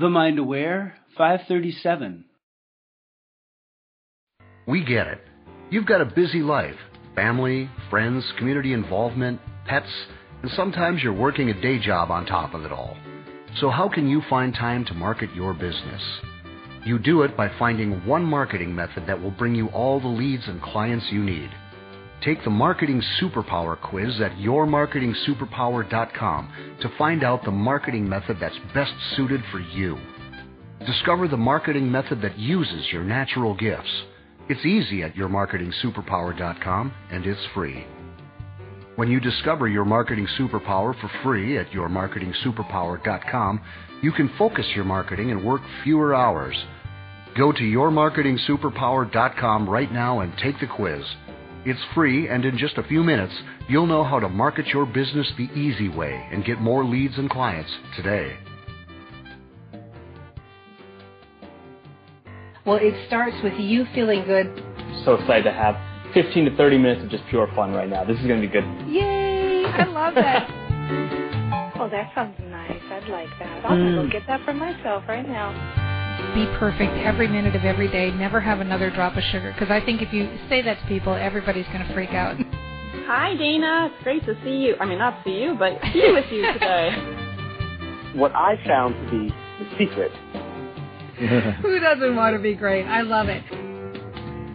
The Mind Aware, 537. We get it. You've got a busy life family, friends, community involvement, pets, and sometimes you're working a day job on top of it all. So, how can you find time to market your business? You do it by finding one marketing method that will bring you all the leads and clients you need. Take the Marketing Superpower quiz at yourmarketingsuperpower.com to find out the marketing method that's best suited for you. Discover the marketing method that uses your natural gifts. It's easy at yourmarketingsuperpower.com and it's free. When you discover your marketing superpower for free at yourmarketingsuperpower.com, you can focus your marketing and work fewer hours. Go to yourmarketingsuperpower.com right now and take the quiz. It's free, and in just a few minutes, you'll know how to market your business the easy way and get more leads and clients today. Well, it starts with you feeling good. So excited to have 15 to 30 minutes of just pure fun right now. This is going to be good. Yay! I love that. oh, that sounds nice. I'd like that. I'll mm. go get that for myself right now. Be perfect every minute of every day. Never have another drop of sugar. Because I think if you say that to people, everybody's going to freak out. Hi, Dana. It's great to see you. I mean, not see you, but be with you today. what I found to be the secret. Who doesn't want to be great? I love it.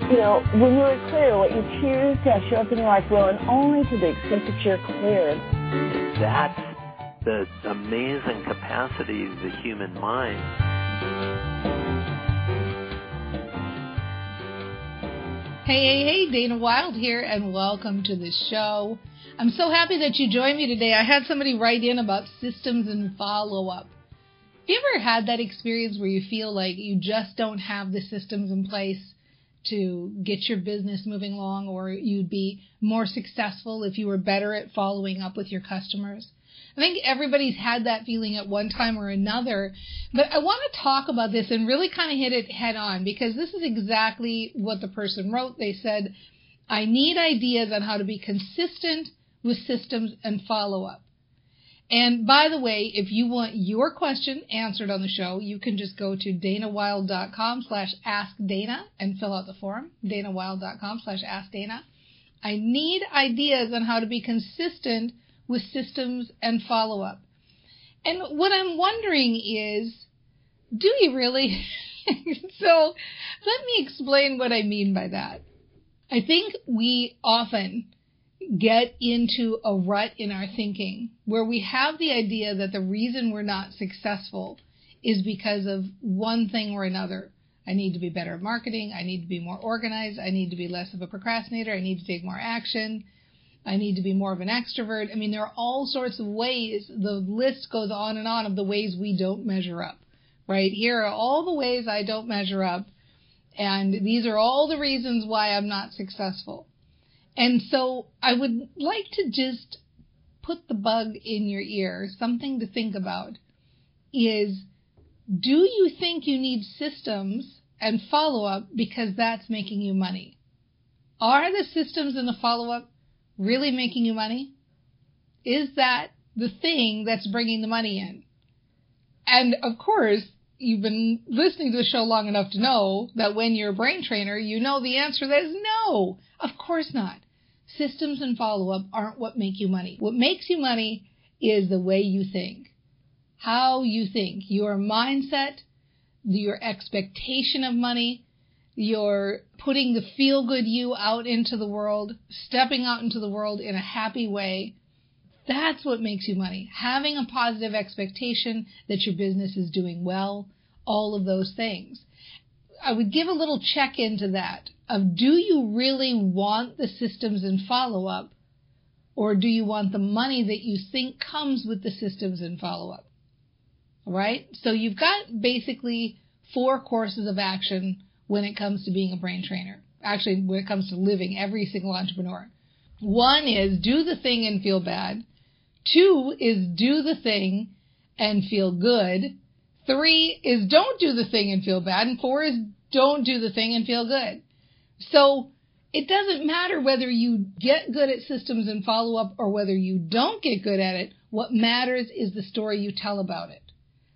You know, when you're clear, what you choose to show up in your life will, and only to the extent that you're clear. That's the amazing capacity of the human mind. Hey, hey, hey, Dana Wilde here, and welcome to the show. I'm so happy that you joined me today. I had somebody write in about systems and follow up. Have you ever had that experience where you feel like you just don't have the systems in place to get your business moving along, or you'd be more successful if you were better at following up with your customers? I think everybody's had that feeling at one time or another. But I want to talk about this and really kind of hit it head on because this is exactly what the person wrote. They said, I need ideas on how to be consistent with systems and follow up. And by the way, if you want your question answered on the show, you can just go to danawilde.com slash askdana and fill out the form, danawilde.com slash askdana. I need ideas on how to be consistent with systems and follow up. And what I'm wondering is, do you really? so let me explain what I mean by that. I think we often get into a rut in our thinking where we have the idea that the reason we're not successful is because of one thing or another. I need to be better at marketing. I need to be more organized. I need to be less of a procrastinator. I need to take more action. I need to be more of an extrovert. I mean, there are all sorts of ways. The list goes on and on of the ways we don't measure up, right? Here are all the ways I don't measure up. And these are all the reasons why I'm not successful. And so I would like to just put the bug in your ear, something to think about is do you think you need systems and follow up because that's making you money? Are the systems and the follow up really making you money? Is that the thing that's bringing the money in? And of course, you've been listening to the show long enough to know that when you're a brain trainer, you know the answer that is no. Of course not. Systems and follow up aren't what make you money. What makes you money is the way you think. How you think. Your mindset, your expectation of money, you're putting the feel good you out into the world, stepping out into the world in a happy way. That's what makes you money. Having a positive expectation that your business is doing well, all of those things. I would give a little check into that of do you really want the systems and follow up or do you want the money that you think comes with the systems and follow up? All right? So you've got basically four courses of action when it comes to being a brain trainer. Actually, when it comes to living, every single entrepreneur. One is do the thing and feel bad. Two is do the thing and feel good. Three is don't do the thing and feel bad. And four is don't do the thing and feel good. So it doesn't matter whether you get good at systems and follow up or whether you don't get good at it. What matters is the story you tell about it.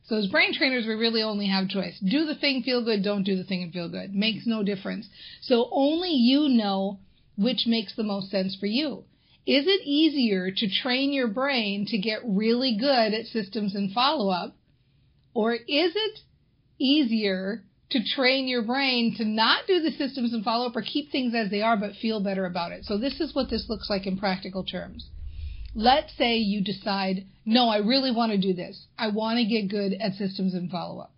So as brain trainers, we really only have choice. Do the thing, feel good. Don't do the thing and feel good. Makes no difference. So only you know which makes the most sense for you. Is it easier to train your brain to get really good at systems and follow up? Or is it easier to train your brain to not do the systems and follow up or keep things as they are but feel better about it. So this is what this looks like in practical terms. Let's say you decide, no, I really want to do this. I want to get good at systems and follow up.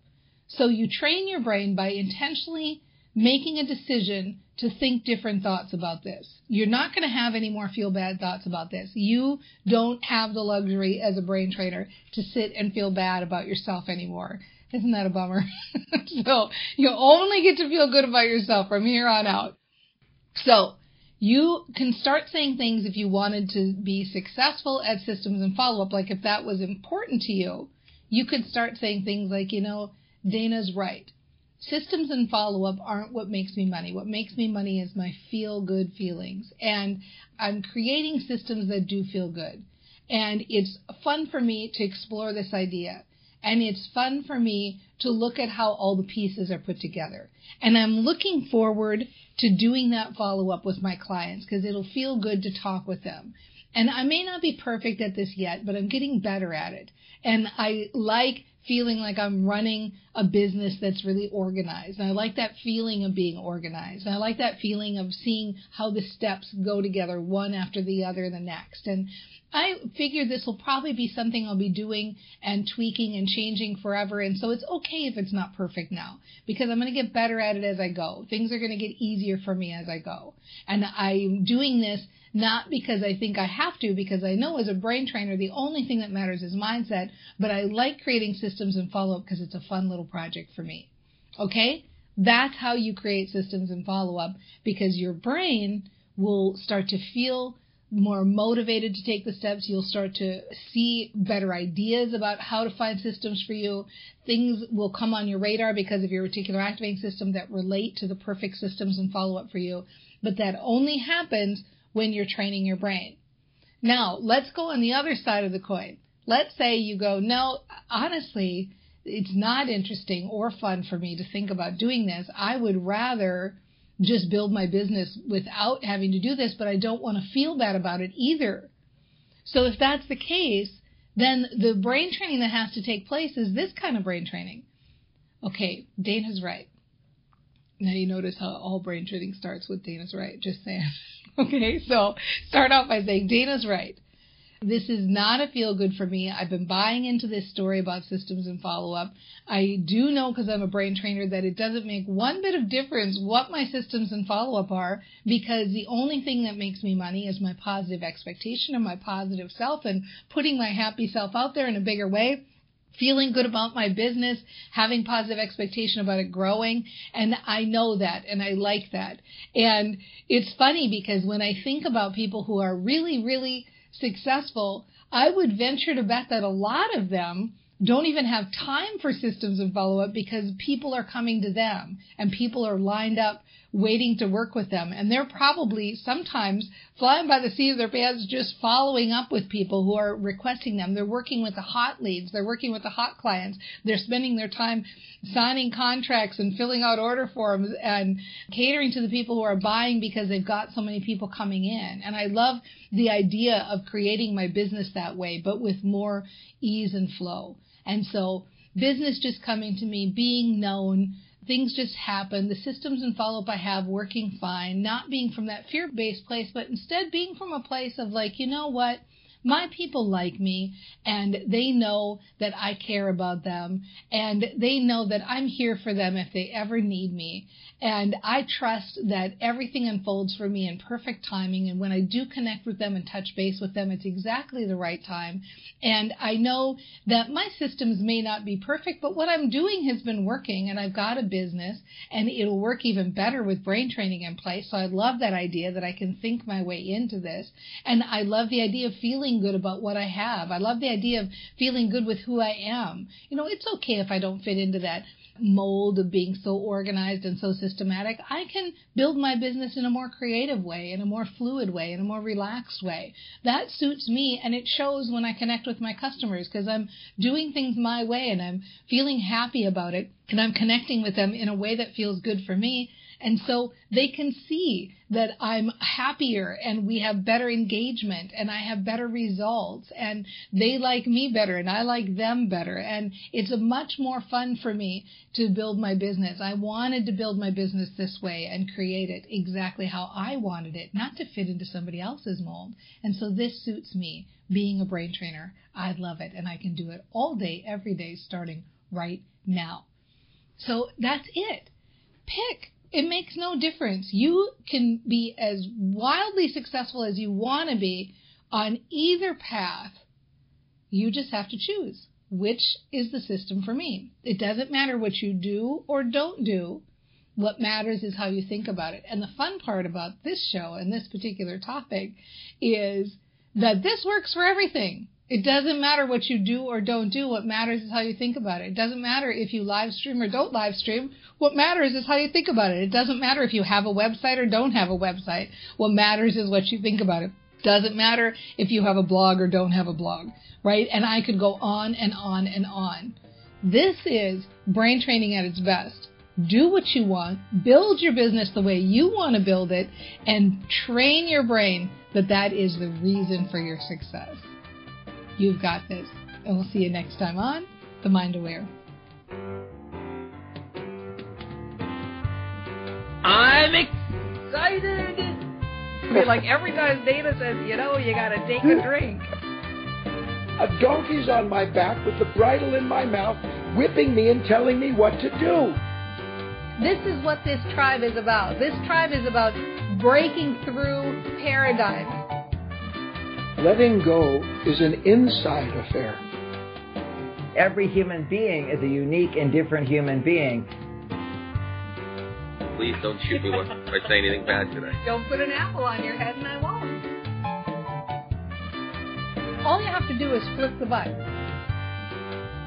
So you train your brain by intentionally making a decision to think different thoughts about this. You're not going to have any more feel bad thoughts about this. You don't have the luxury as a brain trainer to sit and feel bad about yourself anymore. Isn't that a bummer? so you only get to feel good about yourself from here on out. So you can start saying things if you wanted to be successful at systems and follow up, like if that was important to you, you could start saying things like, you know, Dana's right. Systems and follow up aren't what makes me money. What makes me money is my feel good feelings. And I'm creating systems that do feel good. And it's fun for me to explore this idea. And it's fun for me to look at how all the pieces are put together. And I'm looking forward to doing that follow up with my clients because it'll feel good to talk with them. And I may not be perfect at this yet, but I'm getting better at it. And I like feeling like I'm running a business that's really organized. And I like that feeling of being organized. And I like that feeling of seeing how the steps go together one after the other the next. And I figure this will probably be something I'll be doing and tweaking and changing forever. And so it's okay if it's not perfect now because I'm going to get better at it as I go. Things are going to get easier for me as I go. And I'm doing this not because I think I have to, because I know as a brain trainer, the only thing that matters is mindset, but I like creating systems and follow up because it's a fun little project for me. Okay? That's how you create systems and follow up because your brain will start to feel more motivated to take the steps. You'll start to see better ideas about how to find systems for you. Things will come on your radar because of your reticular activating system that relate to the perfect systems and follow up for you. But that only happens when you're training your brain. Now, let's go on the other side of the coin. Let's say you go, no, honestly, it's not interesting or fun for me to think about doing this. I would rather just build my business without having to do this, but I don't want to feel bad about it either. So if that's the case, then the brain training that has to take place is this kind of brain training. Okay, Dana's right. Now you notice how all brain training starts with Dana's right, just saying. okay, so start off by saying Dana's right. This is not a feel good for me. I've been buying into this story about systems and follow up. I do know because I'm a brain trainer that it doesn't make one bit of difference what my systems and follow up are because the only thing that makes me money is my positive expectation of my positive self and putting my happy self out there in a bigger way feeling good about my business, having positive expectation about it growing. And I know that and I like that. And it's funny because when I think about people who are really, really successful, I would venture to bet that a lot of them don't even have time for systems of follow up because people are coming to them and people are lined up waiting to work with them. And they're probably sometimes flying by the seat of their pants just following up with people who are requesting them. They're working with the hot leads. They're working with the hot clients. They're spending their time signing contracts and filling out order forms and catering to the people who are buying because they've got so many people coming in. And I love the idea of creating my business that way, but with more ease and flow. And so business just coming to me, being known, things just happen, the systems and follow up I have working fine, not being from that fear based place, but instead being from a place of like, you know what? My people like me and they know that I care about them and they know that I'm here for them if they ever need me. And I trust that everything unfolds for me in perfect timing. And when I do connect with them and touch base with them, it's exactly the right time. And I know that my systems may not be perfect, but what I'm doing has been working and I've got a business and it'll work even better with brain training in place. So I love that idea that I can think my way into this. And I love the idea of feeling good about what I have. I love the idea of feeling good with who I am. You know, it's okay if I don't fit into that mold of being so organized and so systematic, I can build my business in a more creative way, in a more fluid way, in a more relaxed way. That suits me and it shows when I connect with my customers because I'm doing things my way and I'm feeling happy about it and I'm connecting with them in a way that feels good for me and so they can see that I'm happier and we have better engagement and I have better results and they like me better and I like them better. And it's much more fun for me to build my business. I wanted to build my business this way and create it exactly how I wanted it, not to fit into somebody else's mold. And so this suits me being a brain trainer. I love it and I can do it all day, every day, starting right now. So that's it. Pick it makes no difference. You can be as wildly successful as you want to be on either path. You just have to choose which is the system for me. It doesn't matter what you do or don't do. What matters is how you think about it. And the fun part about this show and this particular topic is that this works for everything. It doesn't matter what you do or don't do. What matters is how you think about it. It doesn't matter if you live stream or don't live stream. What matters is how you think about it. It doesn't matter if you have a website or don't have a website. What matters is what you think about it. Doesn't matter if you have a blog or don't have a blog, right? And I could go on and on and on. This is brain training at its best. Do what you want, build your business the way you want to build it, and train your brain that that is the reason for your success. You've got this. And we'll see you next time on The Mind Aware. I'm excited! I mean, like every time Dana says, you know, you gotta take a drink. A donkey's on my back with the bridle in my mouth, whipping me and telling me what to do. This is what this tribe is about. This tribe is about breaking through paradigms Letting go is an inside affair. Every human being is a unique and different human being. Please don't shoot me one by saying anything bad today. Don't put an apple on your head and I won't. All you have to do is flip the button.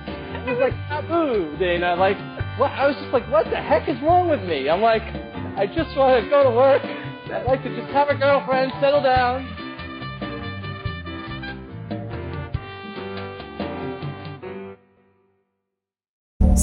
It was like taboo, Dana. Like, what? I was just like, what the heck is wrong with me? I'm like, I just want to go to work. I'd like to just have a girlfriend, settle down.